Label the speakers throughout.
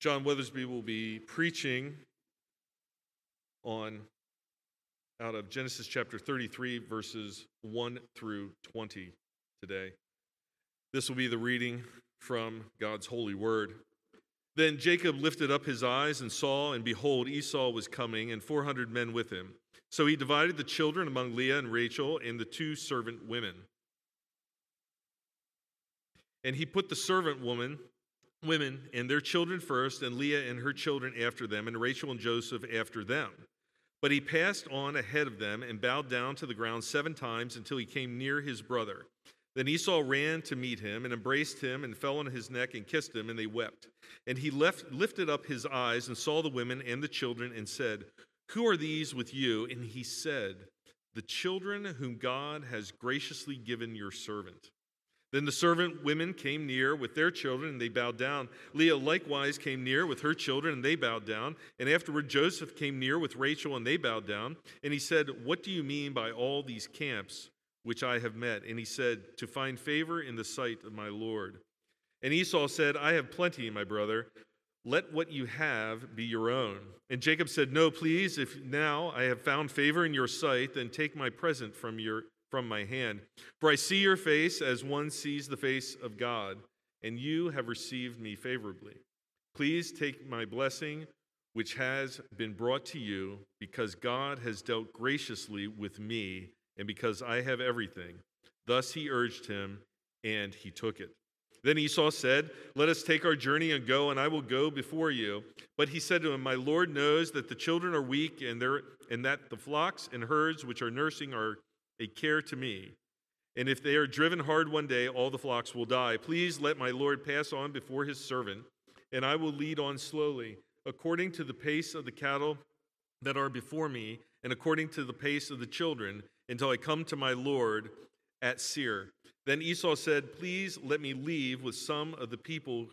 Speaker 1: John Withersby will be preaching on out of Genesis chapter 33, verses 1 through 20 today. This will be the reading from God's holy word. Then Jacob lifted up his eyes and saw, and behold, Esau was coming, and 400 men with him. So he divided the children among Leah and Rachel and the two servant women. And he put the servant woman women and their children first, and Leah and her children after them, and Rachel and Joseph after them. But he passed on ahead of them and bowed down to the ground seven times until he came near his brother. Then Esau ran to meet him and embraced him and fell on his neck and kissed him, and they wept. And he left, lifted up his eyes and saw the women and the children and said, Who are these with you? And he said, The children whom God has graciously given your servant. Then the servant women came near with their children, and they bowed down. Leah likewise came near with her children, and they bowed down. And afterward Joseph came near with Rachel, and they bowed down. And he said, What do you mean by all these camps which I have met? And he said, To find favor in the sight of my Lord. And Esau said, I have plenty, my brother. Let what you have be your own. And Jacob said, No, please, if now I have found favor in your sight, then take my present from your from my hand. For I see your face as one sees the face of God, and you have received me favorably. Please take my blessing, which has been brought to you, because God has dealt graciously with me, and because I have everything. Thus he urged him, and he took it. Then Esau said, Let us take our journey and go, and I will go before you. But he said to him, My Lord knows that the children are weak, and, and that the flocks and herds which are nursing are a care to me. And if they are driven hard one day, all the flocks will die. Please let my Lord pass on before his servant, and I will lead on slowly, according to the pace of the cattle that are before me, and according to the pace of the children, until I come to my Lord at Seir. Then Esau said, Please let me leave with some of the people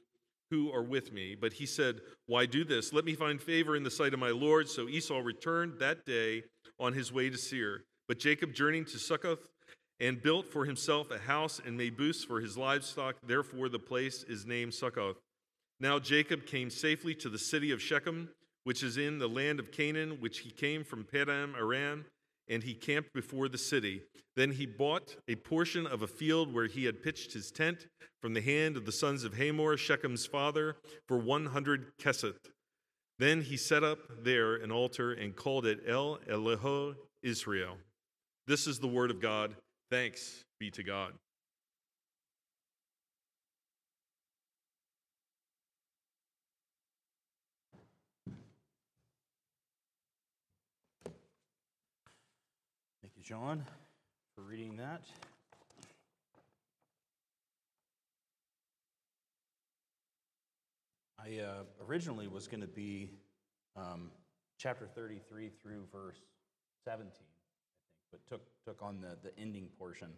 Speaker 1: who are with me. But he said, Why do this? Let me find favor in the sight of my Lord. So Esau returned that day on his way to Seir. But Jacob journeyed to Succoth and built for himself a house and made booths for his livestock. Therefore, the place is named Succoth. Now Jacob came safely to the city of Shechem, which is in the land of Canaan, which he came from Paddan Aram, and he camped before the city. Then he bought a portion of a field where he had pitched his tent from the hand of the sons of Hamor, Shechem's father, for 100 keseth. Then he set up there an altar and called it El Elohe Israel. This is the word of God. Thanks be to God.
Speaker 2: John, for reading that. I uh, originally was going to be um, chapter 33 through verse 17 I think, but took, took on the, the ending portion.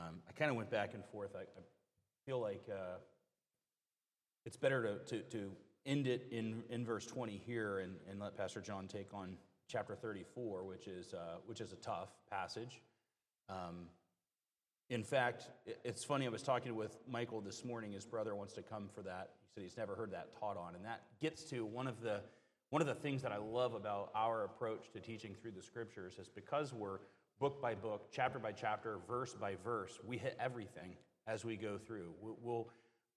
Speaker 2: Um, I kind of went back and forth. I, I feel like uh, it's better to, to, to end it in, in verse 20 here and, and let Pastor John take on chapter 34, which is, uh, which is a tough passage. Um, in fact, it's funny, I was talking with Michael this morning. His brother wants to come for that. He said he's never heard that taught on. And that gets to one of the one of the things that I love about our approach to teaching through the scriptures is because we're book by book, chapter by chapter, verse by verse, we hit everything as we go through. We'll,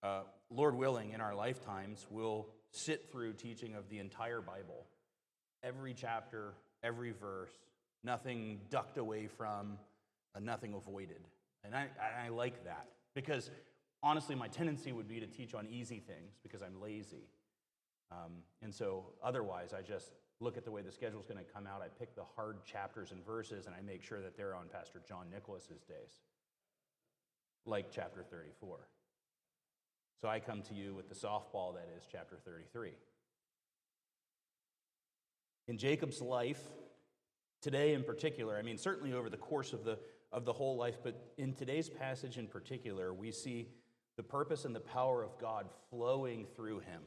Speaker 2: uh, Lord willing, in our lifetimes, we'll sit through teaching of the entire Bible, every chapter, every verse, nothing ducked away from, uh, nothing avoided. And I, I like that because honestly, my tendency would be to teach on easy things because I'm lazy. Um, and so otherwise, I just look at the way the schedule is going to come out. I pick the hard chapters and verses, and I make sure that they're on Pastor John Nicholas's days, like chapter 34. So I come to you with the softball that is chapter 33. In Jacob's life, today in particular, I mean, certainly over the course of the, of the whole life, but in today's passage in particular, we see the purpose and the power of God flowing through him.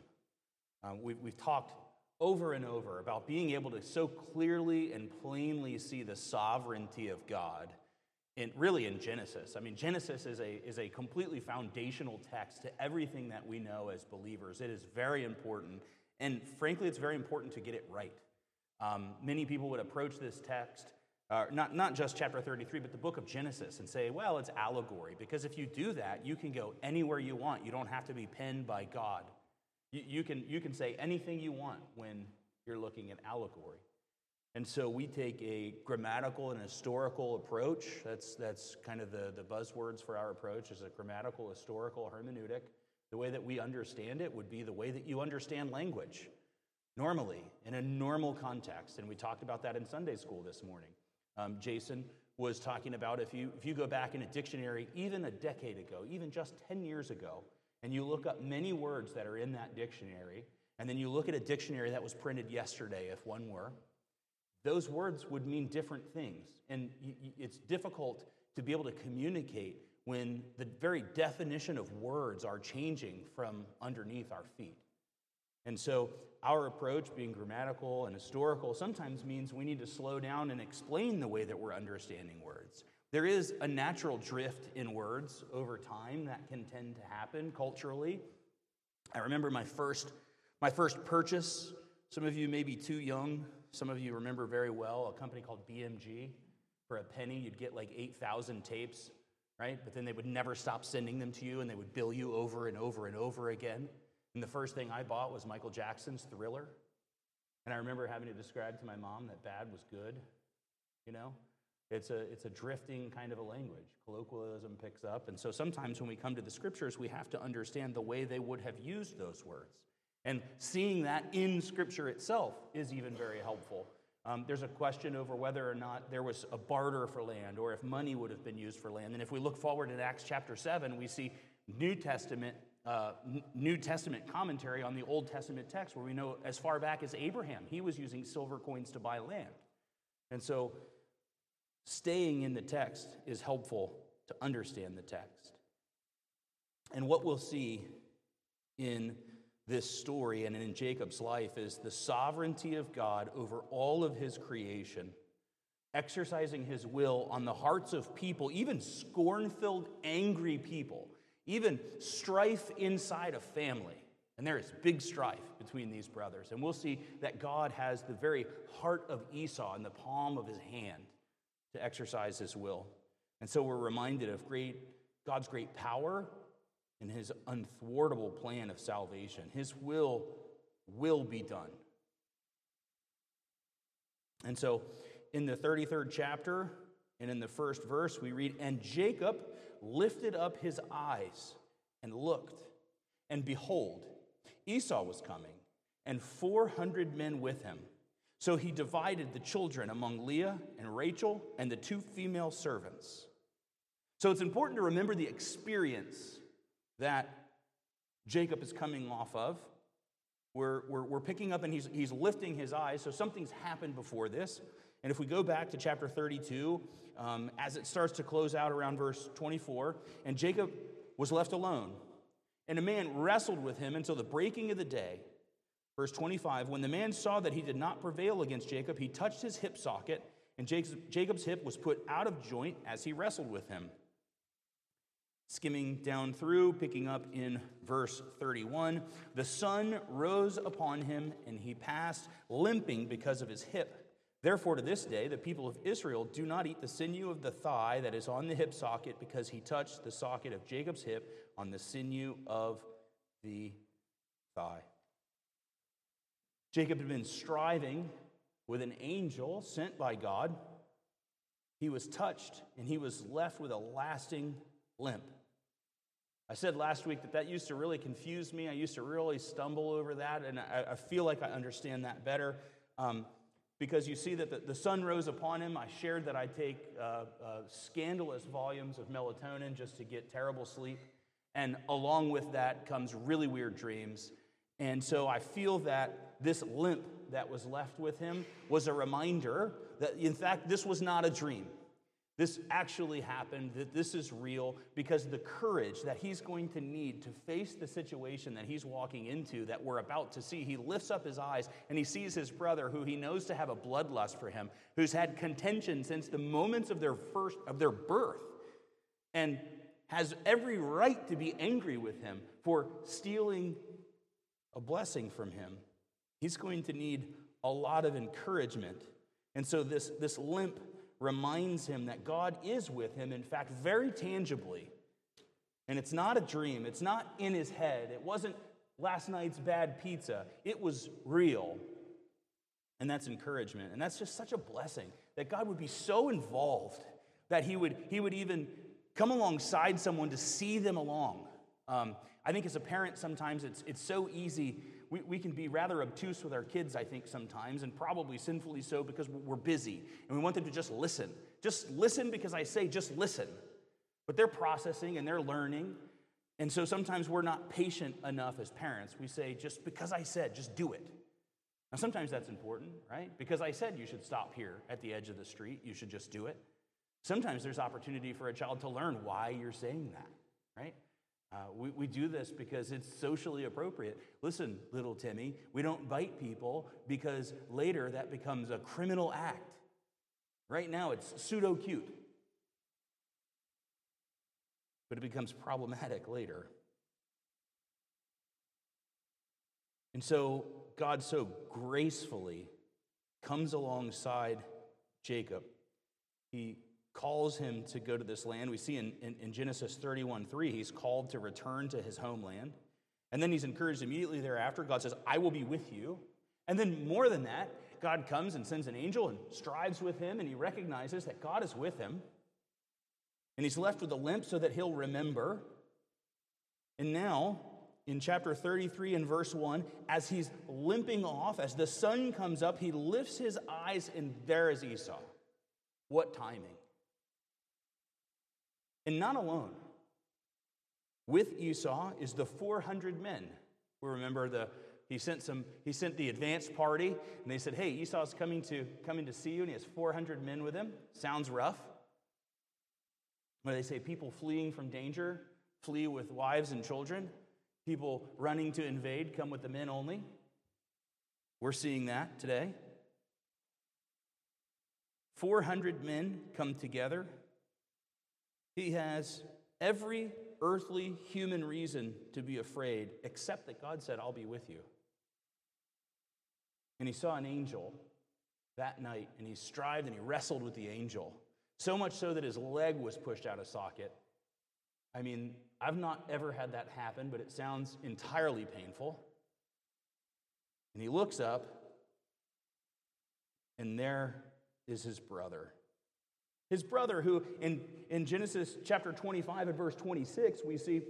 Speaker 2: Um, we, we've talked over and over about being able to so clearly and plainly see the sovereignty of God in really in Genesis. I mean, Genesis is a, is a completely foundational text to everything that we know as believers. It is very important. And frankly, it's very important to get it right. Um, many people would approach this text, uh, not, not just chapter 33, but the book of Genesis, and say, well, it's allegory. Because if you do that, you can go anywhere you want. You don't have to be penned by God. You, you, can, you can say anything you want when you're looking at allegory. And so we take a grammatical and historical approach. That's, that's kind of the, the buzzwords for our approach is a grammatical, historical hermeneutic. The way that we understand it would be the way that you understand language normally, in a normal context. And we talked about that in Sunday school this morning. Um, Jason was talking about if you, if you go back in a dictionary, even a decade ago, even just 10 years ago, and you look up many words that are in that dictionary, and then you look at a dictionary that was printed yesterday, if one were, those words would mean different things. And it's difficult to be able to communicate when the very definition of words are changing from underneath our feet. And so, our approach, being grammatical and historical, sometimes means we need to slow down and explain the way that we're understanding words. There is a natural drift in words over time that can tend to happen culturally. I remember my first, my first purchase. Some of you may be too young some of you remember very well a company called BMG. For a penny, you'd get like 8,000 tapes, right? But then they would never stop sending them to you and they would bill you over and over and over again. And the first thing I bought was Michael Jackson's Thriller. And I remember having to describe to my mom that bad was good, you know? It's a, it's a drifting kind of a language. Colloquialism picks up. And so sometimes when we come to the scriptures, we have to understand the way they would have used those words. And seeing that in Scripture itself is even very helpful. Um, there's a question over whether or not there was a barter for land or if money would have been used for land. And if we look forward in Acts chapter 7, we see New Testament, uh, New Testament commentary on the Old Testament text where we know as far back as Abraham, he was using silver coins to buy land. And so staying in the text is helpful to understand the text. And what we'll see in this story and in Jacob's life is the sovereignty of God over all of his creation, exercising his will on the hearts of people, even scorn filled, angry people, even strife inside a family. And there is big strife between these brothers. And we'll see that God has the very heart of Esau in the palm of his hand to exercise his will. And so we're reminded of great God's great power in his unthwartable plan of salvation. His will will be done. And so in the 33rd chapter and in the first verse, we read, And Jacob lifted up his eyes and looked, and behold, Esau was coming, and 400 men with him. So he divided the children among Leah and Rachel and the two female servants. So it's important to remember the experience that Jacob is coming off of. We're, we're, we're picking up and he's, he's lifting his eyes. So something's happened before this. And if we go back to chapter 32, um, as it starts to close out around verse 24, and Jacob was left alone. And a man wrestled with him until the breaking of the day. Verse 25 When the man saw that he did not prevail against Jacob, he touched his hip socket, and Jacob's hip was put out of joint as he wrestled with him. Skimming down through, picking up in verse 31, the sun rose upon him and he passed limping because of his hip. Therefore, to this day, the people of Israel do not eat the sinew of the thigh that is on the hip socket because he touched the socket of Jacob's hip on the sinew of the thigh. Jacob had been striving with an angel sent by God. He was touched and he was left with a lasting limp. I said last week that that used to really confuse me. I used to really stumble over that, and I, I feel like I understand that better. Um, because you see that the, the, sun rose upon him. I shared that I take uh, uh, scandalous volumes of melatonin just to get terrible sleep. And along with that comes really weird dreams. And so I feel that this limp that was left with him was a reminder that, in fact, this was not a dream. This actually happened, that this is real, because the courage that he's going to need to face the situation that he's walking into, that we're about to see, he lifts up his eyes and he sees his brother, who he knows to have a bloodlust for him, who's had contention since the moments of their first of their birth, and has every right to be angry with him for stealing a blessing from him. He's going to need a lot of encouragement. And so this, this limp reminds him that God is with him, in fact, very tangibly. And it's not a dream, it's not in his head, it wasn't last night's bad pizza, it was real. And that's encouragement. And that's just such a blessing that God would be so involved that he would, he would even come alongside someone to see them along. Um, I think as a parent, sometimes it's, it's so easy. We, we can be rather obtuse with our kids, I think, sometimes, and probably sinfully so because we're busy and we want them to just listen. Just listen because I say just listen. But they're processing and they're learning. And so sometimes we're not patient enough as parents. We say, just because I said, just do it. Now, sometimes that's important, right? Because I said you should stop here at the edge of the street, you should just do it. Sometimes there's opportunity for a child to learn why you're saying that, right? Uh, we, we do this because it's socially appropriate. Listen, little Timmy, we don't bite people because later that becomes a criminal act. Right now it's pseudo cute, but it becomes problematic later. And so God so gracefully comes alongside Jacob. He calls him to go to this land. We see in, in, in, Genesis 31 3, he's called to return to his homeland. And then he's encouraged immediately thereafter. God says, I will be with you. And then, more than that, God comes and sends an angel and strives with him, and he recognizes that God is with him. And he's left with a limp so that he'll remember. And now, in chapter 33 and verse 1, as he's limping off, as the sun comes up, he lifts his eyes, and there is Esau. What timing! And not alone. With Esau is the 400 men. We remember the he sent some he sent the advance party and they said, "Hey, Esau's coming to coming to see you and he has 400 men with him." Sounds rough. Do they say? People fleeing from danger flee with wives and children. People running to invade come with the men only. We're seeing that today. 400 men come together he has every earthly human reason to be afraid, except that God said, I'll be with you. And he saw an angel that night, and he strived and he wrestled with the angel, so much so that his leg was pushed out of socket. I mean, I've not ever had that happen, but it sounds entirely painful. And he looks up, and there is his brother. His brother, who in, in Genesis chapter 25 and verse 26, we see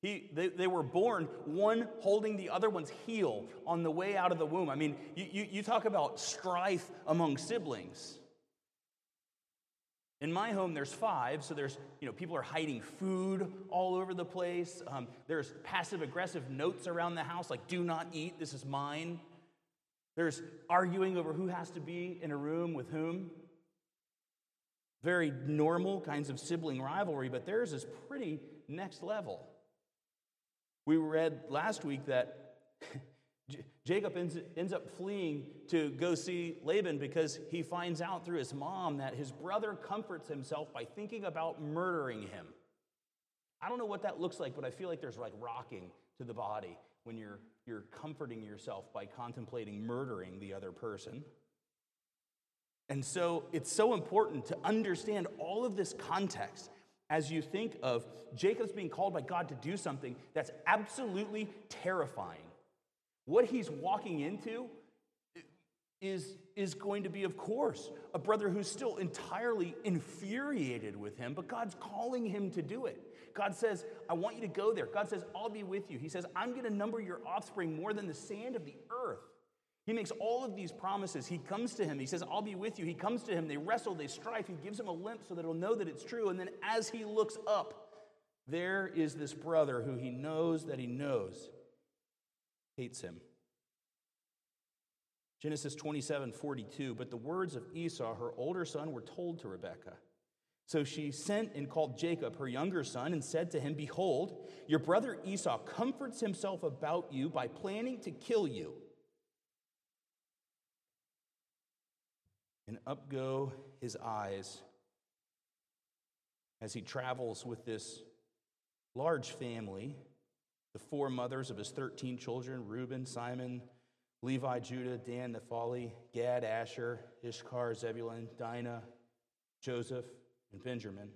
Speaker 2: he, they, they were born, one holding the other one's heel on the way out of the womb. I mean, you, you, you talk about strife among siblings. In my home, there's five, so there's, you know, people are hiding food all over the place. Um, there's passive aggressive notes around the house, like, do not eat, this is mine. There's arguing over who has to be in a room with whom. Very normal kinds of sibling rivalry, but theirs is pretty next level. We read last week that Jacob ends, ends up fleeing to go see Laban because he finds out through his mom that his brother comforts himself by thinking about murdering him. I don't know what that looks like, but I feel like there's like rocking to the body when you're, you're comforting yourself by contemplating murdering the other person. And so it's so important to understand all of this context as you think of Jacob's being called by God to do something that's absolutely terrifying. What he's walking into is, is going to be, of course, a brother who's still entirely infuriated with him, but God's calling him to do it. God says, I want you to go there. God says, I'll be with you. He says, I'm going to number your offspring more than the sand of the earth. He makes all of these promises. He comes to him. He says, I'll be with you. He comes to him. They wrestle, they strife. He gives him a limp so that he'll know that it's true. And then as he looks up, there is this brother who he knows that he knows hates him. Genesis 27 42. But the words of Esau, her older son, were told to Rebekah. So she sent and called Jacob, her younger son, and said to him, Behold, your brother Esau comforts himself about you by planning to kill you. And up go his eyes as he travels with this large family, the four mothers of his 13 children Reuben, Simon, Levi, Judah, Dan, Naphtali, Gad, Asher, Issachar, Zebulun, Dinah, Joseph and Benjamin.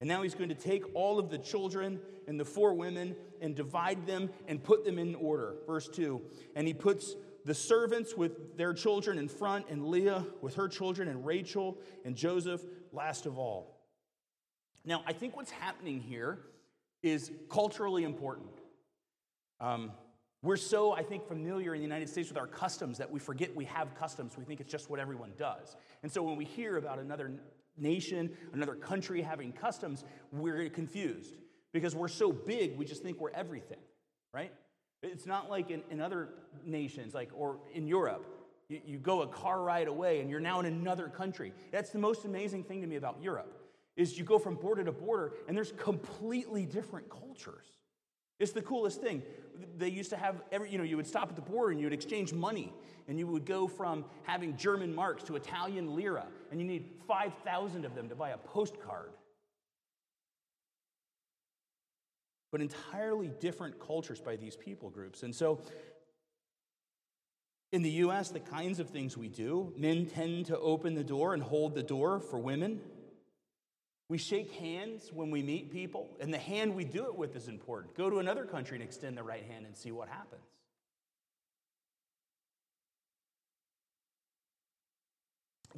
Speaker 2: And now he's going to take all of the children and the four women and divide them and put them in order. Verse 2 And he puts the servants with their children in front, and Leah with her children, and Rachel and Joseph last of all. Now, I think what's happening here is culturally important. Um, we're so, I think, familiar in the United States with our customs that we forget we have customs. We think it's just what everyone does. And so when we hear about another nation, another country having customs, we're confused because we're so big, we just think we're everything, right? It's not like in, in other nations, like or in Europe. You, you go a car ride away and you're now in another country. That's the most amazing thing to me about Europe is you go from border to border and there's completely different cultures. It's the coolest thing. They used to have every, you know, you would stop at the border and you would exchange money and you would go from having German marks to Italian lira and you need 5,000 of them to buy a postcard. But entirely different cultures by these people groups. And so in the US, the kinds of things we do, men tend to open the door and hold the door for women. We shake hands when we meet people, and the hand we do it with is important. Go to another country and extend the right hand and see what happens.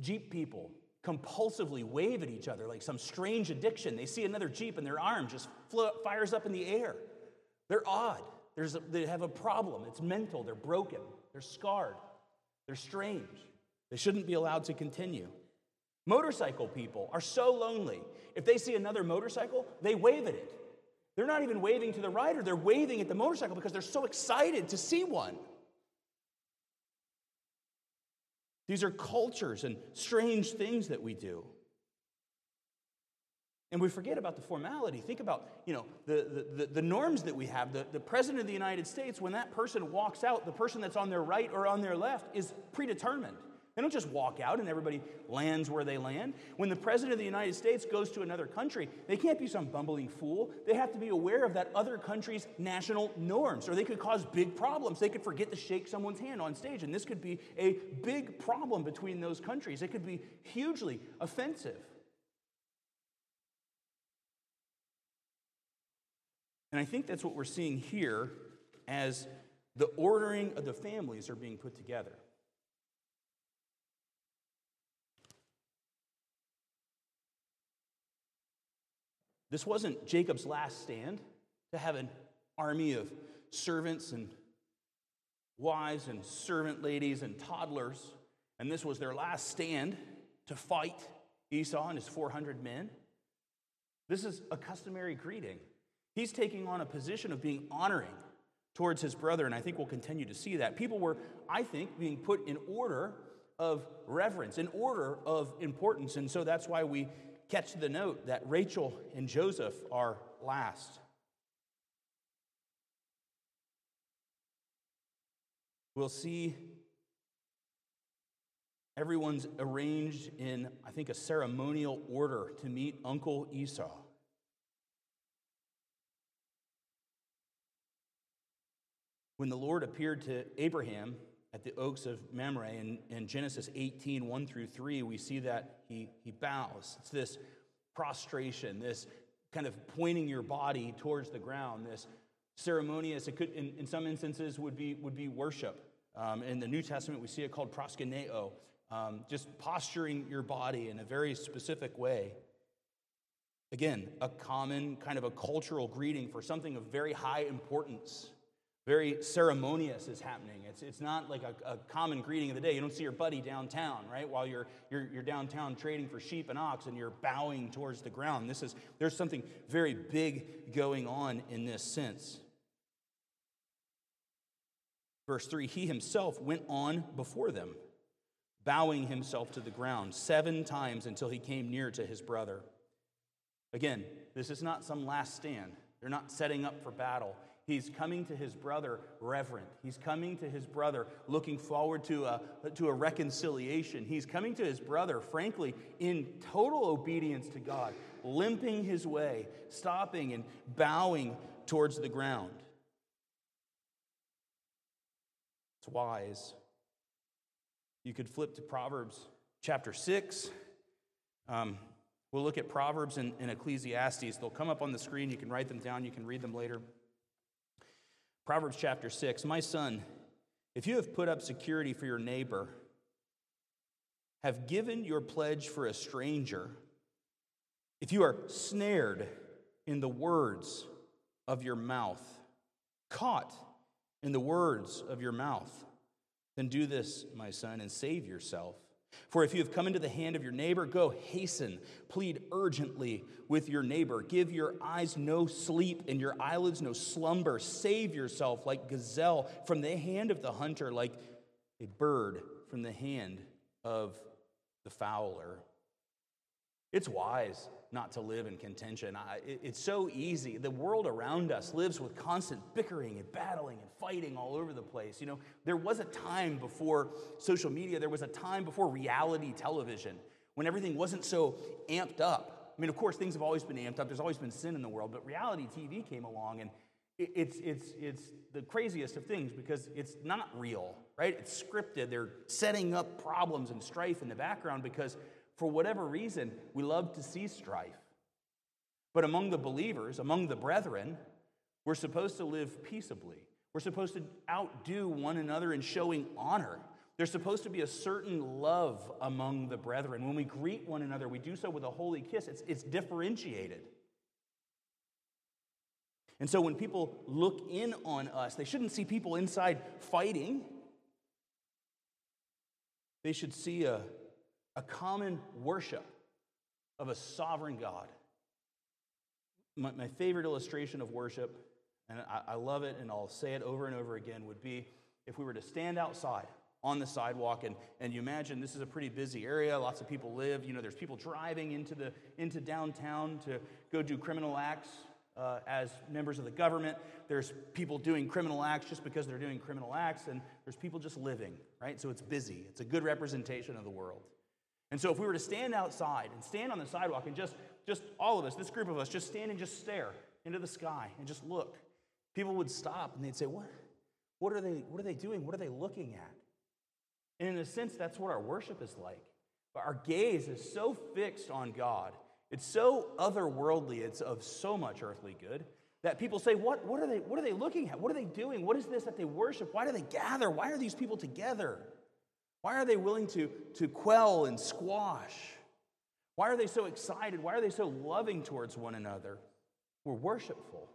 Speaker 2: Jeep people compulsively wave at each other like some strange addiction. They see another Jeep and their arm just fires up in the air. They're odd. A, they have a problem. It's mental. They're broken. They're scarred. They're strange. They shouldn't be allowed to continue. Motorcycle people are so lonely. If they see another motorcycle, they wave at it. They're not even waving to the rider, they're waving at the motorcycle because they're so excited to see one. These are cultures and strange things that we do. And we forget about the formality. Think about, you know, the, the, the, norms that we have. The, the president of the United States, when that person walks out, the person that's on their right or on their left is predetermined. They don't just walk out and everybody lands where they land. When the president of the United States goes to another country, they can't be some bumbling fool. They have to be aware of that other country's national norms, or they could cause big problems. They could forget to shake someone's hand on stage, and this could be a big problem between those countries. It could be hugely offensive. And I think that's what we're seeing here as the ordering of the families are being put together. This wasn't Jacob's last stand to have an army of servants and wives and servant ladies and toddlers, and this was their last stand to fight Esau and his 400 men. This is a customary greeting. He's taking on a position of being honoring towards his brother, and I think we'll continue to see that. People were, I think, being put in order of reverence, in order of importance, and so that's why we catch the note that Rachel and Joseph are last. We'll see everyone's arranged in, I think, a ceremonial order to meet Uncle Esau. When the Lord appeared to Abraham at the oaks of Mamre in, in Genesis 18, 1 through 3, we see that he, he bows. It's this prostration, this kind of pointing your body towards the ground, this ceremonious, it could, in, in some instances, would be, would be worship. Um, in the New Testament, we see it called proskuneo, um, just posturing your body in a very specific way. Again, a common kind of a cultural greeting for something of very high importance very ceremonious is happening. It's, it's not like a, a, common greeting of the day. You don't see your buddy downtown, right? While you're, you're, you're downtown trading for sheep and ox and you're bowing towards the ground. This is, there's something very big going on in this sense. Verse 3 He himself went on before them, bowing himself to the ground seven times until he came near to his brother. Again, this is not some last stand. They're not setting up for battle. He's coming to his brother reverent. He's coming to his brother looking forward to a, to a reconciliation. He's coming to his brother, frankly, in total obedience to God, limping his way, stopping and bowing towards the ground. It's wise. You could flip to Proverbs chapter 6. Um, we'll look at Proverbs and, and Ecclesiastes. They'll come up on the screen. You can write them down, you can read them later. Proverbs chapter 6 My son, if you have put up security for your neighbor, have given your pledge for a stranger, if you are snared in the words of your mouth, caught in the words of your mouth, then do this, my son, and save yourself. For if you have come into the hand of your neighbor, go hasten, plead urgently with your neighbor. Give your eyes no sleep and your eyelids no slumber. Save yourself like gazelle from the hand of the hunter, like a bird from the hand of the fowler. It's wise not to live in contention. I, it, it's so easy. The world around us lives with constant bickering and battling and fighting all over the place. You know, there was a time before social media, there was a time before reality television when everything wasn't so amped up. I mean, of course, things have always been amped up. There's always been sin in the world, but reality TV came along and it, it's, it's, it's the craziest of things because it's not real, right? It's scripted. They're setting up problems and strife in the background because for whatever reason, we love to see strife. But among the believers, among the brethren, we're supposed to live peaceably. We're supposed to outdo one another in showing honor. There's supposed to be a certain love among the brethren. When we greet one another, we do so with a holy kiss. It's, it's differentiated. And so when people look in on us, they shouldn't see people inside fighting. They should see a, a common worship of a sovereign God. My, my favorite illustration of worship, and I, I love it and I'll say it over and over again, would be if we were to stand outside on the sidewalk and, and you imagine this is a pretty busy area lots of people live you know there's people driving into the into downtown to go do criminal acts uh, as members of the government. There's people doing criminal acts just because they're doing criminal acts and there's people just living right? So it's busy. It's a good representation of the world and so if we were to stand outside and stand on the sidewalk and just, just all of us, this group of us, just stand and just stare into the sky and just look, people would stop and they'd say, What, what, are, they, what are they doing? What are they looking at? And in a sense, that's what our worship is like. But our gaze is so fixed on God, it's so otherworldly, it's of so much earthly good. That people say, what, what, are they, what are they looking at? What are they doing? What is this that they worship? Why do they gather? Why are these people together? Why are they willing to, to quell and squash? Why are they so excited? Why are they so loving towards one another? We're worshipful.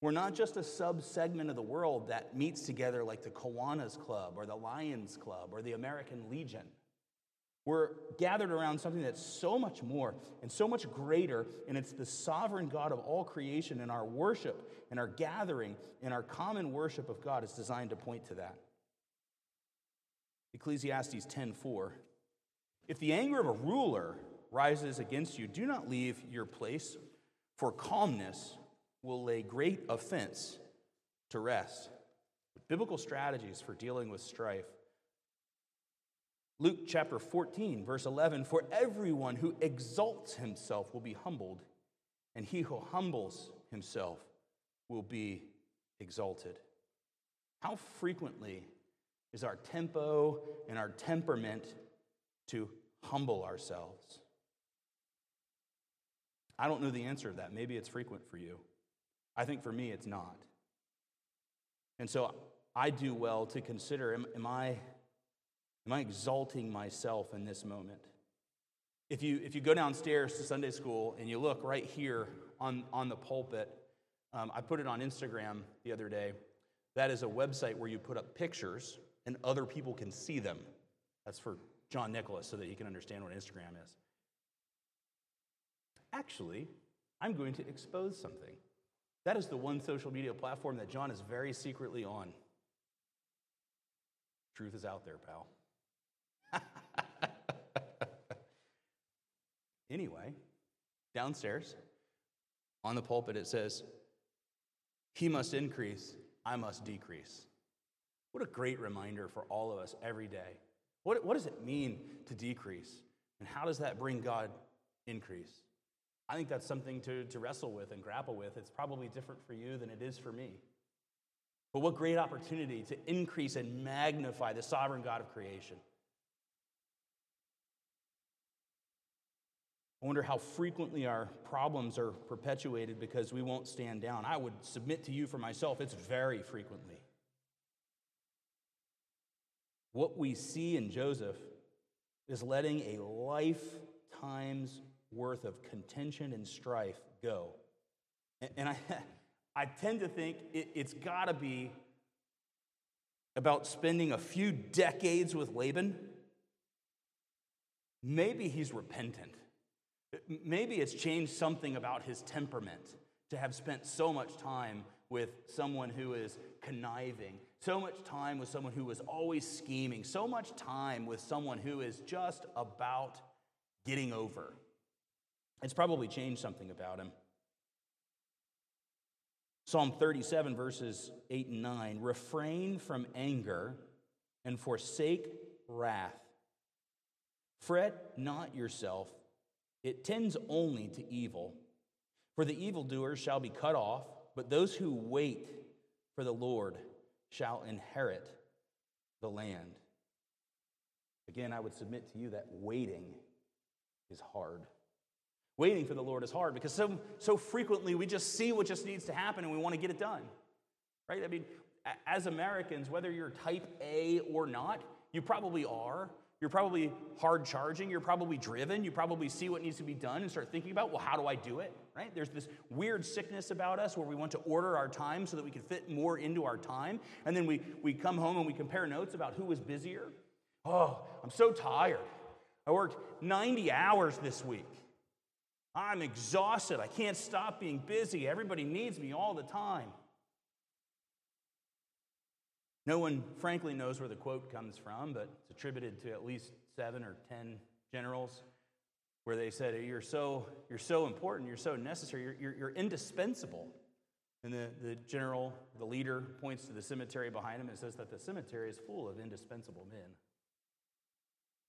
Speaker 2: We're not just a sub segment of the world that meets together like the Kiwanis Club or the Lions Club or the American Legion. We're gathered around something that's so much more and so much greater, and it's the sovereign God of all creation, and our worship and our gathering and our common worship of God is designed to point to that. Ecclesiastes 10:4. If the anger of a ruler rises against you, do not leave your place, for calmness will lay great offense to rest. Biblical strategies for dealing with strife. Luke chapter 14, verse 11 For everyone who exalts himself will be humbled, and he who humbles himself will be exalted. How frequently is our tempo and our temperament to humble ourselves? I don't know the answer to that. Maybe it's frequent for you. I think for me, it's not. And so I do well to consider am, am, I, am I exalting myself in this moment? If you, if you go downstairs to Sunday school and you look right here on, on the pulpit, um, I put it on Instagram the other day. That is a website where you put up pictures and other people can see them. That's for John Nicholas so that he can understand what Instagram is. Actually, I'm going to expose something. That is the one social media platform that John is very secretly on. Truth is out there, pal. anyway, downstairs on the pulpit, it says, He must increase, I must decrease. What a great reminder for all of us every day. What, what does it mean to decrease? And how does that bring God increase? I think that's something to, to wrestle with and grapple with. It's probably different for you than it is for me. But what great opportunity to increase and magnify the sovereign God of creation. I wonder how frequently our problems are perpetuated because we won't stand down. I would submit to you for myself, it's very frequently. What we see in Joseph is letting a lifetime's worth of contention and strife go. And I, I tend to think it, it's got to be about spending a few decades with Laban. Maybe he's repentant. Maybe it's changed something about his temperament to have spent so much time with someone who is conniving, so much time with someone who was always scheming, so much time with someone who is just about getting over. It's probably changed something about him. Psalm 37, verses 8 and 9 refrain from anger and forsake wrath. Fret not yourself it tends only to evil. For the evildoers shall be cut off, but those who wait for the Lord shall inherit the land. Again, I would submit to you that waiting is hard. Waiting for the Lord is hard because so, so frequently we just see what just needs to happen and we want to get it done. Right? I mean, as Americans, whether you're type A or not, you probably are. You're probably hard charging. You're probably driven. You probably see what needs to be done and start thinking about, well, how do I do it? Right? There's this weird sickness about us where we want to order our time so that we can fit more into our time. And then we, we come home and we compare notes about who was busier. Oh, I'm so tired. I worked 90 hours this week. I'm exhausted. I can't stop being busy. Everybody needs me all the time. No one, frankly, knows where the quote comes from, but it's attributed to at least seven or ten generals where they said, You're so, you're so important, you're so necessary, you're, you're, you're indispensable. And the, the general, the leader, points to the cemetery behind him and says that the cemetery is full of indispensable men.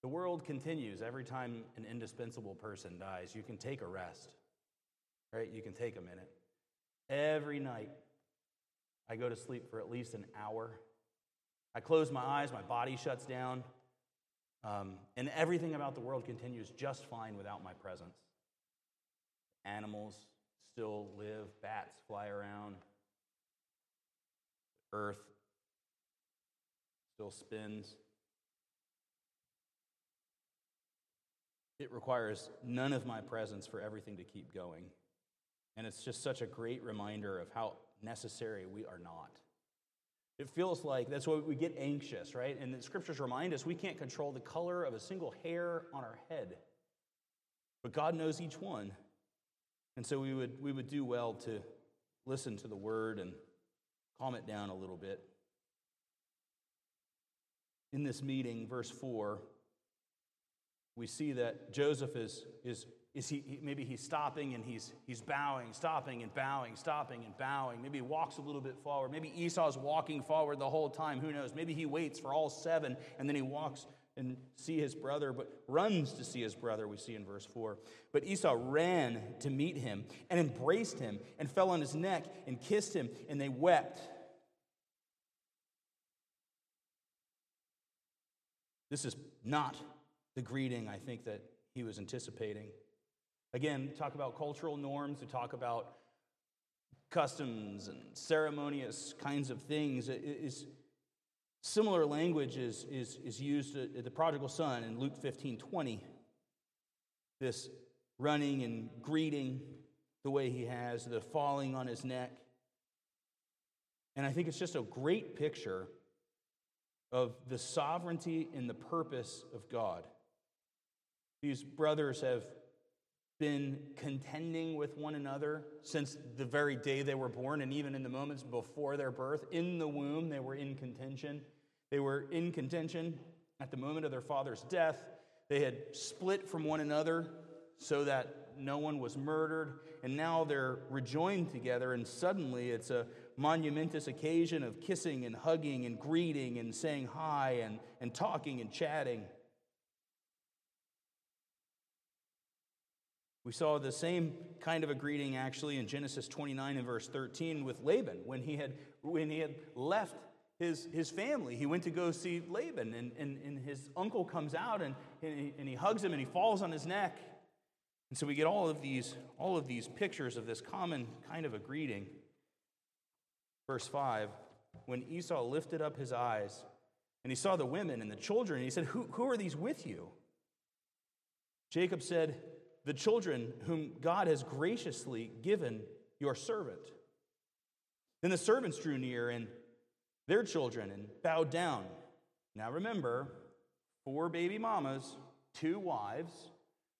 Speaker 2: The world continues every time an indispensable person dies. You can take a rest, right? You can take a minute. Every night, I go to sleep for at least an hour I close my eyes, my body shuts down, um, and everything about the world continues just fine without my presence. Animals still live, bats fly around, earth still spins. It requires none of my presence for everything to keep going. And it's just such a great reminder of how necessary we are not. It feels like that's why we get anxious, right? And the scriptures remind us we can't control the color of a single hair on our head. But God knows each one. And so we would, we would do well to listen to the word and calm it down a little bit. In this meeting, verse 4, we see that Joseph is, is is he, maybe he's stopping and he's, he's bowing, stopping and bowing, stopping and bowing. Maybe he walks a little bit forward. Maybe Esau's walking forward the whole time. Who knows? Maybe he waits for all seven and then he walks and see his brother, but runs to see his brother, we see in verse 4. But Esau ran to meet him and embraced him and fell on his neck and kissed him, and they wept. This is not the greeting I think that he was anticipating. Again, talk about cultural norms, we talk about customs and ceremonious kinds of things. It is similar language is, is, is used at the prodigal son in Luke 15 20. This running and greeting the way he has, the falling on his neck. And I think it's just a great picture of the sovereignty and the purpose of God. These brothers have been contending with one another since the very day they were born, and even in the moments before their birth. In the womb, they were in contention. They were in contention at the moment of their father's death. They had split from one another so that no one was murdered, and now they're rejoined together, and suddenly it's a monumentous occasion of kissing and hugging and greeting and saying hi and, and talking and chatting. We saw the same kind of a greeting actually in Genesis 29 and verse 13 with Laban when he had, when he had left his, his family. He went to go see Laban, and, and, and his uncle comes out and, and, he, and he hugs him and he falls on his neck. And so we get all of these, all of these pictures of this common kind of a greeting. Verse 5 When Esau lifted up his eyes and he saw the women and the children, he said, Who, who are these with you? Jacob said, The children whom God has graciously given your servant. Then the servants drew near and their children and bowed down. Now remember, four baby mamas, two wives.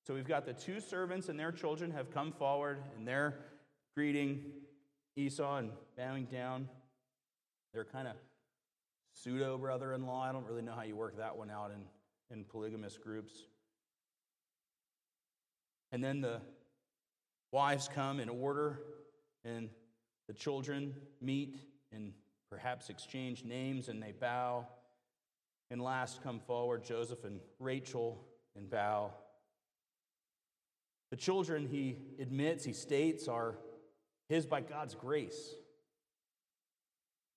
Speaker 2: So we've got the two servants and their children have come forward and they're greeting Esau and bowing down. They're kind of pseudo brother in law. I don't really know how you work that one out in, in polygamous groups. And then the wives come in order, and the children meet and perhaps exchange names and they bow. And last come forward Joseph and Rachel and bow. The children, he admits, he states, are his by God's grace.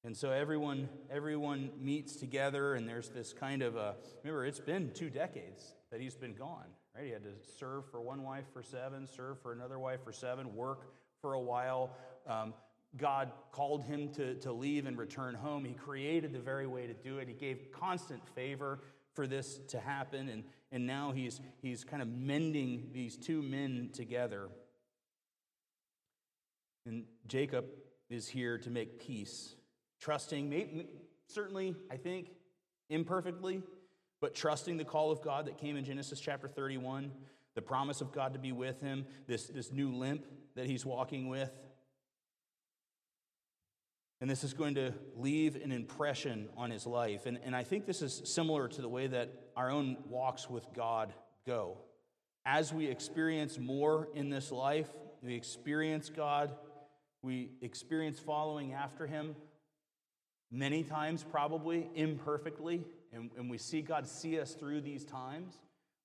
Speaker 2: And so everyone, everyone meets together, and there's this kind of a remember, it's been two decades that he's been gone, right? He had to serve for one wife for seven, serve for another wife for seven, work for a while. Um, God called him to, to leave and return home. He created the very way to do it. He gave constant favor for this to happen, and, and now he's, he's kind of mending these two men together. And Jacob is here to make peace, trusting, certainly, I think, imperfectly, but trusting the call of God that came in Genesis chapter 31, the promise of God to be with him, this, this new limp that he's walking with. And this is going to leave an impression on his life. And, and I think this is similar to the way that our own walks with God go. As we experience more in this life, we experience God, we experience following after him, many times probably imperfectly, and, and we see God see us through these times.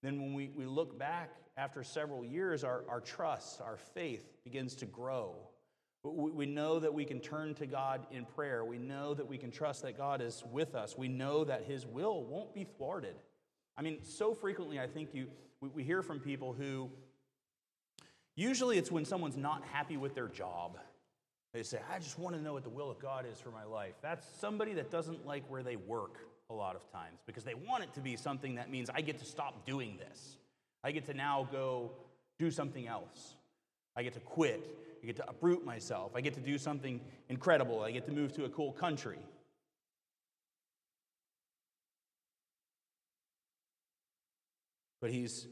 Speaker 2: Then when we, we look back after several years, our, our trust, our faith begins to grow we know that we can turn to God in prayer. We know that we can trust that God is with us. We know that His will won't be thwarted. I mean, so frequently, I think you, we hear from people who usually it's when someone's not happy with their job. They say, I just want to know what the will of God is for my life. That's somebody that doesn't like where they work a lot of times because they want it to be something that means I get to stop doing this. I get to now go do something else. I get to quit. I get to uproot myself. I get to do something incredible. I get to move to a cool country. But he's,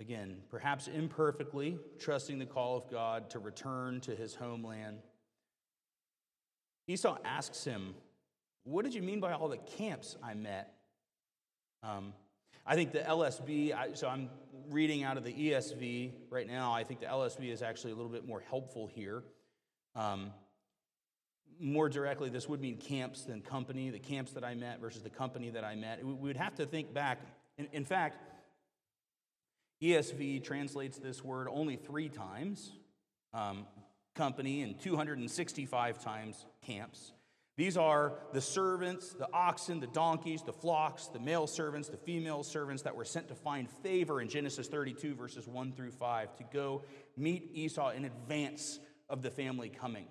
Speaker 2: again, perhaps imperfectly, trusting the call of God to return to his homeland. Esau asks him, What did you mean by all the camps I met? Um, I think the LSB, I, so I'm reading out of the ESV right now. I think the LSB is actually a little bit more helpful here. Um, more directly, this would mean camps than company, the camps that I met versus the company that I met. We would have to think back. In, in fact, ESV translates this word only three times um, company and 265 times camps. These are the servants, the oxen, the donkeys, the flocks, the male servants, the female servants that were sent to find favor in Genesis 32, verses 1 through 5, to go meet Esau in advance of the family coming.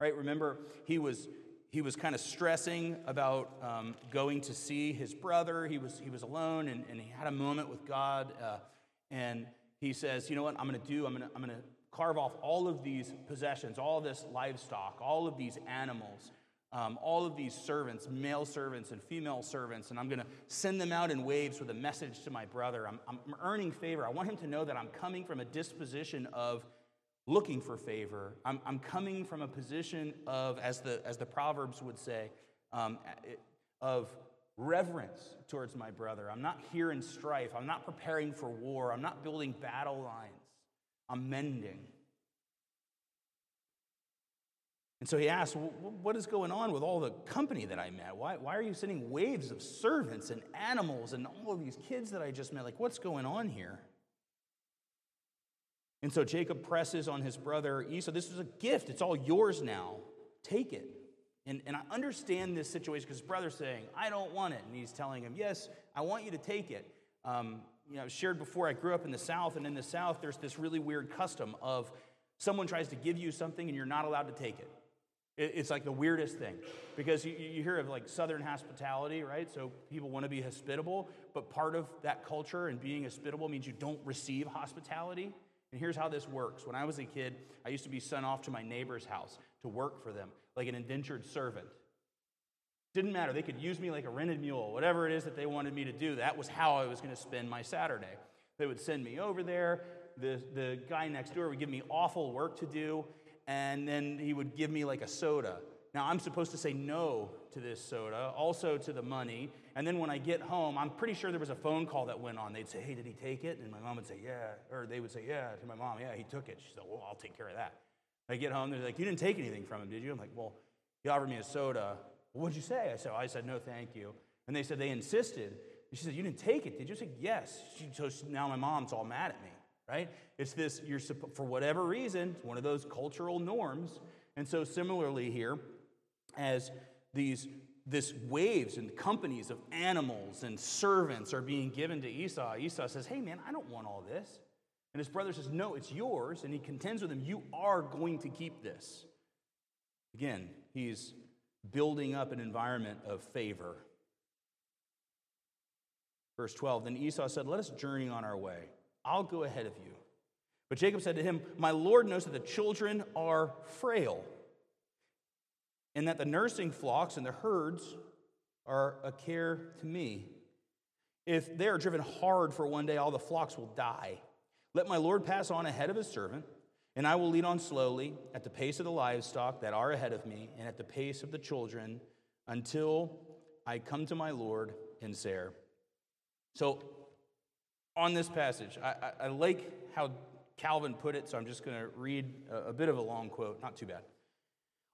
Speaker 2: Right? Remember, he was he was kind of stressing about um, going to see his brother. He was he was alone, and, and he had a moment with God, uh, and he says, "You know what? I'm going to do. I'm going to I'm going to carve off all of these possessions, all this livestock, all of these anim." Um, all of these servants, male servants and female servants, and I'm going to send them out in waves with a message to my brother. I'm, I'm earning favor. I want him to know that I'm coming from a disposition of looking for favor. I'm, I'm coming from a position of, as the, as the Proverbs would say, um, of reverence towards my brother. I'm not here in strife. I'm not preparing for war. I'm not building battle lines. I'm mending. And so he asked, What is going on with all the company that I met? Why, why are you sending waves of servants and animals and all of these kids that I just met? Like, what's going on here? And so Jacob presses on his brother Esau, This is a gift. It's all yours now. Take it. And, and I understand this situation because his brother's saying, I don't want it. And he's telling him, Yes, I want you to take it. Um, you know, shared before, I grew up in the South, and in the South, there's this really weird custom of someone tries to give you something and you're not allowed to take it. It's like the weirdest thing because you, you hear of like Southern hospitality, right? So people want to be hospitable, but part of that culture and being hospitable means you don't receive hospitality. And here's how this works. When I was a kid, I used to be sent off to my neighbor's house to work for them, like an indentured servant. Didn't matter. They could use me like a rented mule, whatever it is that they wanted me to do. That was how I was going to spend my Saturday. They would send me over there. The, the guy next door would give me awful work to do, and then he would give me like a soda. Now, I'm supposed to say no to this soda, also to the money. And then when I get home, I'm pretty sure there was a phone call that went on. They'd say, Hey, did he take it? And my mom would say, Yeah. Or they would say, Yeah, to my mom, Yeah, he took it. She said, Well, I'll take care of that. I get home, they're like, You didn't take anything from him, did you? I'm like, Well, he offered me a soda. Well, what'd you say? I said, I said, No, thank you. And they said, They insisted. And she said, You didn't take it, did you? I said, Yes. She, so now my mom's all mad at me, right? It's this, you're for whatever reason, it's one of those cultural norms. And so, similarly, here, as these this waves and companies of animals and servants are being given to Esau. Esau says, Hey, man, I don't want all this. And his brother says, No, it's yours. And he contends with him, You are going to keep this. Again, he's building up an environment of favor. Verse 12 Then Esau said, Let us journey on our way. I'll go ahead of you. But Jacob said to him, My Lord knows that the children are frail, and that the nursing flocks and the herds are a care to me. If they are driven hard for one day, all the flocks will die. Let my Lord pass on ahead of his servant, and I will lead on slowly at the pace of the livestock that are ahead of me, and at the pace of the children, until I come to my Lord in Seir. So, on this passage, I, I, I like how Calvin put it, so I'm just going to read a, a bit of a long quote, not too bad.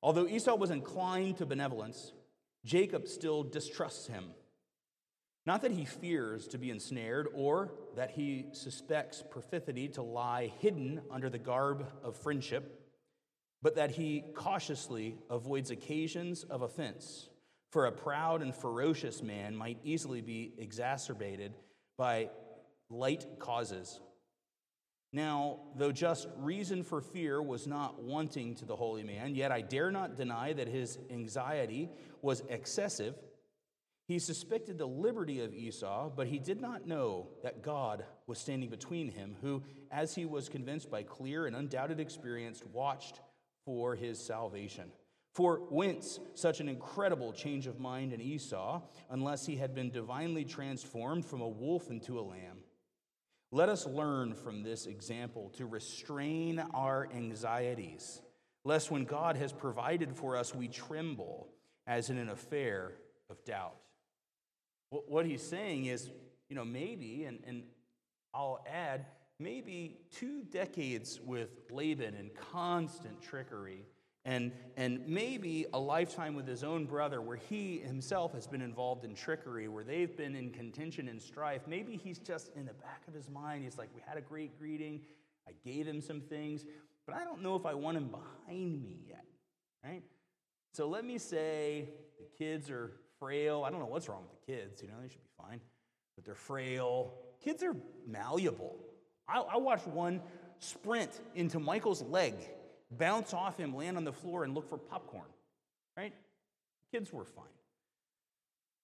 Speaker 2: Although Esau was inclined to benevolence, Jacob still distrusts him. Not that he fears to be ensnared or that he suspects perfidy to lie hidden under the garb of friendship, but that he cautiously avoids occasions of offense. For a proud and ferocious man might easily be exacerbated by light causes. Now, though just reason for fear was not wanting to the holy man, yet I dare not deny that his anxiety was excessive he suspected the liberty of Esau, but he did not know that God was standing between him, who, as he was convinced by clear and undoubted experience, watched for his salvation. For whence such an incredible change of mind in Esau, unless he had been divinely transformed from a wolf into a lamb? Let us learn from this example to restrain our anxieties, lest when God has provided for us, we tremble as in an affair of doubt. What he's saying is, you know, maybe, and, and I'll add, maybe two decades with Laban and constant trickery, and, and maybe a lifetime with his own brother where he himself has been involved in trickery, where they've been in contention and strife. Maybe he's just in the back of his mind, he's like, We had a great greeting, I gave him some things, but I don't know if I want him behind me yet, right? So let me say the kids are frail. I don't know what's wrong with the kids, you know, they should be fine, but they're frail. Kids are malleable. I, I watched one sprint into Michael's leg, bounce off him, land on the floor, and look for popcorn, right? Kids were fine.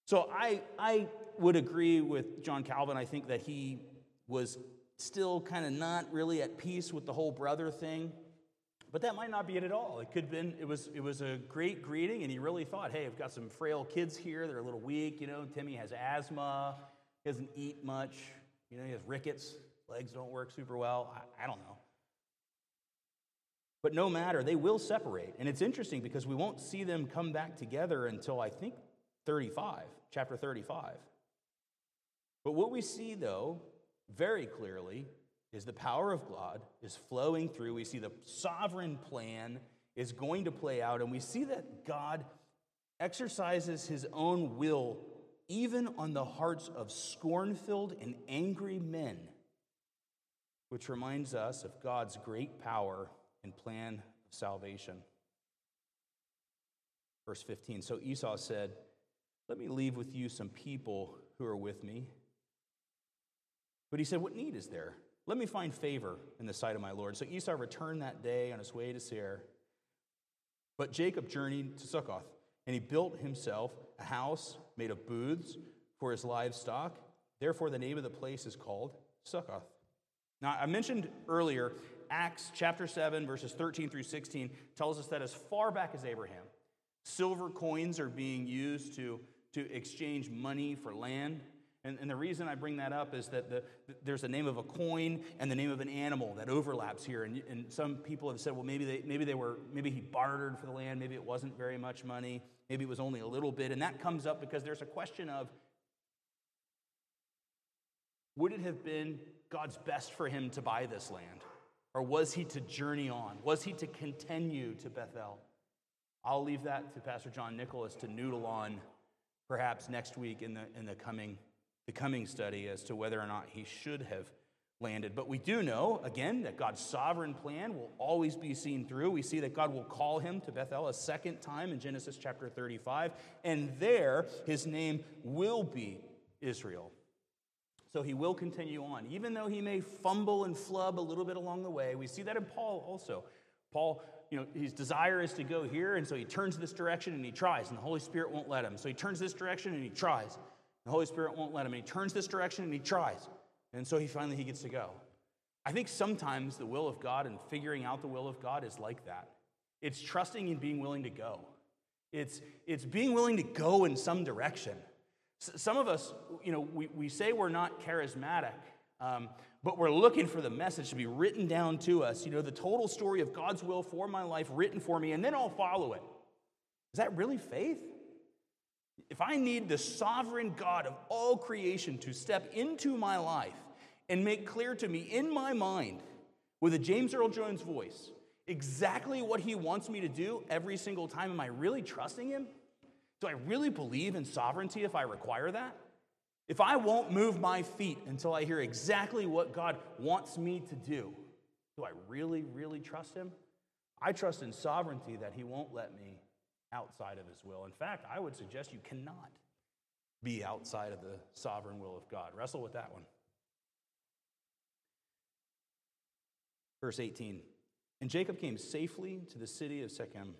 Speaker 2: So I, I would agree with John Calvin. I think that he was still kind of not really at peace with the whole brother thing. But that might not be it at all. It could have been, it was, it was a great greeting, and he really thought, hey, I've got some frail kids here. They're a little weak. You know, Timmy has asthma. He doesn't eat much. You know, he has rickets. Legs don't work super well. I, I don't know. But no matter, they will separate. And it's interesting because we won't see them come back together until I think 35, chapter 35. But what we see, though, very clearly, is the power of God is flowing through. We see the sovereign plan is going to play out, and we see that God exercises his own will even on the hearts of scorn filled and angry men, which reminds us of God's great power and plan of salvation. Verse 15 So Esau said, Let me leave with you some people who are with me. But he said, What need is there? Let me find favor in the sight of my Lord. So Esau returned that day on his way to Seir. But Jacob journeyed to Succoth, and he built himself a house made of booths for his livestock. Therefore, the name of the place is called Succoth. Now, I mentioned earlier, Acts chapter 7, verses 13 through 16 tells us that as far back as Abraham, silver coins are being used to, to exchange money for land. And, and the reason I bring that up is that the, there's the name of a coin and the name of an animal that overlaps here. And, and some people have said, well, maybe they, maybe they were, maybe he bartered for the land, maybe it wasn't very much money, maybe it was only a little bit. And that comes up because there's a question of would it have been God's best for him to buy this land? Or was he to journey on? Was he to continue to Bethel? I'll leave that to Pastor John Nicholas to noodle on perhaps next week in the, in the, coming, the coming study as to whether or not he should have landed. But we do know, again, that God's sovereign plan will always be seen through. We see that God will call him to Bethel a second time in Genesis chapter 35, and there his name will be Israel. So he will continue on. Even though he may fumble and flub a little bit along the way, we see that in Paul also. Paul, you know, his desire is to go here, and so he turns this direction and he tries, and the Holy Spirit won't let him. So he turns this direction and he tries. The Holy Spirit won't let him. And he turns this direction and he tries. And so he finally he gets to go. I think sometimes the will of God and figuring out the will of God is like that. It's trusting and being willing to go. It's, it's being willing to go in some direction. Some of us, you know, we, we say we're not charismatic, um, but we're looking for the message to be written down to us. You know, the total story of God's will for my life written for me, and then I'll follow it. Is that really faith? If I need the sovereign God of all creation to step into my life and make clear to me in my mind with a James Earl Jones voice exactly what he wants me to do every single time, am I really trusting him? Do I really believe in sovereignty if I require that? If I won't move my feet until I hear exactly what God wants me to do, do I really, really trust Him? I trust in sovereignty that He won't let me outside of His will. In fact, I would suggest you cannot be outside of the sovereign will of God. Wrestle with that one. Verse 18 And Jacob came safely to the city of Shechem,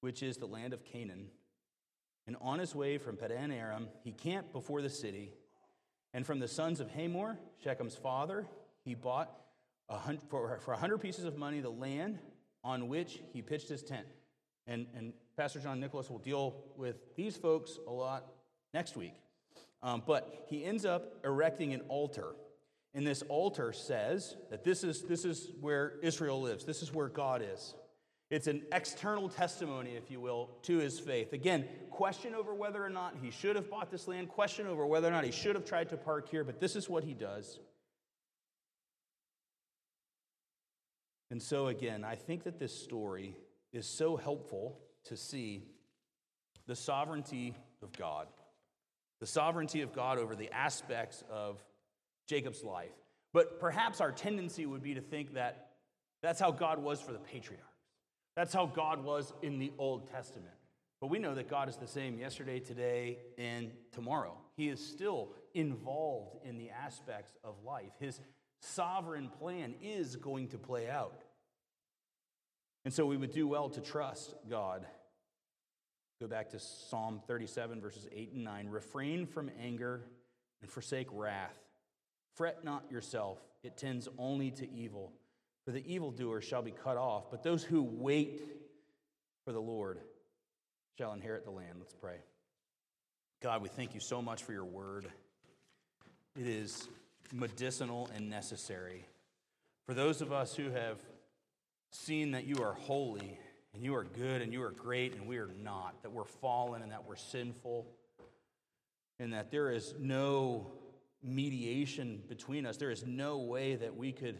Speaker 2: which is the land of Canaan and on his way from Padan Aram, he camped before the city. And from the sons of Hamor, Shechem's father, he bought a hundred, for, for a hundred pieces of money the land on which he pitched his tent. And, and Pastor John Nicholas will deal with these folks a lot next week. Um, but he ends up erecting an altar. And this altar says that this is, this is where Israel lives, this is where God is. It's an external testimony, if you will, to his faith. Again, question over whether or not he should have bought this land, question over whether or not he should have tried to park here, but this is what he does. And so, again, I think that this story is so helpful to see the sovereignty of God, the sovereignty of God over the aspects of Jacob's life. But perhaps our tendency would be to think that that's how God was for the patriarch. That's how God was in the Old Testament. But we know that God is the same yesterday, today, and tomorrow. He is still involved in the aspects of life. His sovereign plan is going to play out. And so we would do well to trust God. Go back to Psalm 37, verses 8 and 9. Refrain from anger and forsake wrath. Fret not yourself, it tends only to evil. For the evildoer shall be cut off, but those who wait for the Lord shall inherit the land. Let's pray. God, we thank you so much for your word. It is medicinal and necessary. For those of us who have seen that you are holy and you are good and you are great and we are not, that we're fallen and that we're sinful, and that there is no mediation between us. There is no way that we could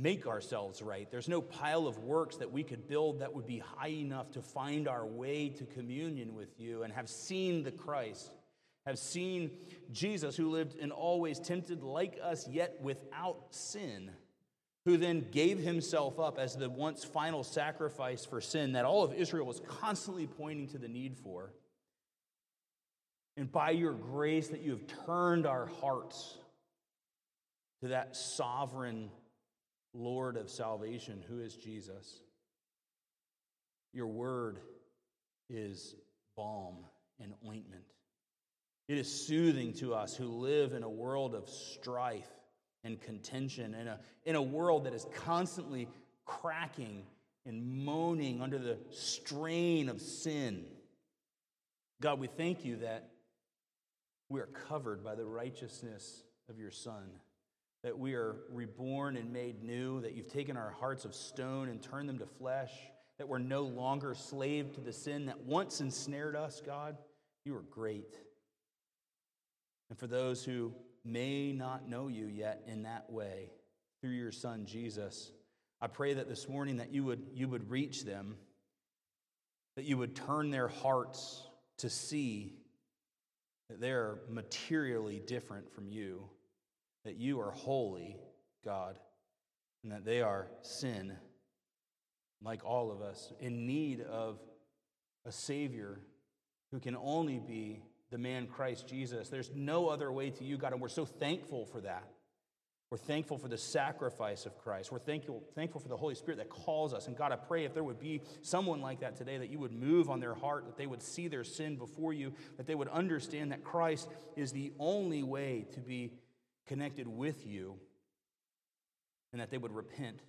Speaker 2: make ourselves right. There's no pile of works that we could build that would be high enough to find our way to communion with you and have seen the Christ, have seen Jesus who lived and always tempted like us, yet without sin, who then gave himself up as the once final sacrifice for sin that all of Israel was constantly pointing to the need for. And by your grace, that you have turned our hearts to that sovereign Lord of salvation, who is Jesus. Your word is balm and ointment. It is soothing to us who live in a world of strife and contention, in a, in a world that is constantly cracking and moaning under the strain of sin. God, we thank you that we are covered by the righteousness of your Son that we are reborn and made new, that you've taken our hearts of stone and turned them to flesh, that we're no longer slave to the sin that once ensnared us, God. You are great. And for those who may not know you yet in that way, through your son Jesus, I pray that this morning that you would, you would reach them, that you would turn their hearts to see that they're materially different from you that you are holy, God, and that they are sin, like all of us, in need of a Savior who can only be the man Christ Jesus. There's no other way to you, God, and we're so thankful for that. We're thankful for the sacrifice of Christ. We're thankful, thankful for the Holy Spirit that calls us. And God, I pray if there would be someone like that today, that you would move on their heart, that they would see their sin before you, that they would understand that Christ is the only way to be connected with you and that they would repent,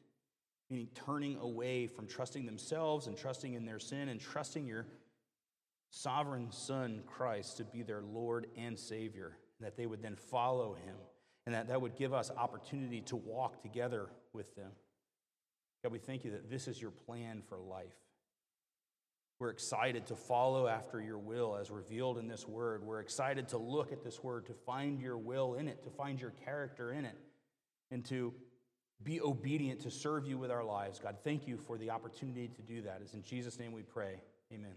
Speaker 2: meaning turning away from trusting themselves and trusting in their sin and trusting your sovereign Son, Christ, to be their Lord and Savior, and that they would then follow him, and that that would give us opportunity to walk together with them. God, we thank you that this is your plan for life. We're excited to follow after your will as revealed in this word. We're excited to look at this word, to find your will in it, to find your character in it, and to be obedient to serve you with our lives. God, thank you for the opportunity to do that. It's in Jesus' name we pray. Amen.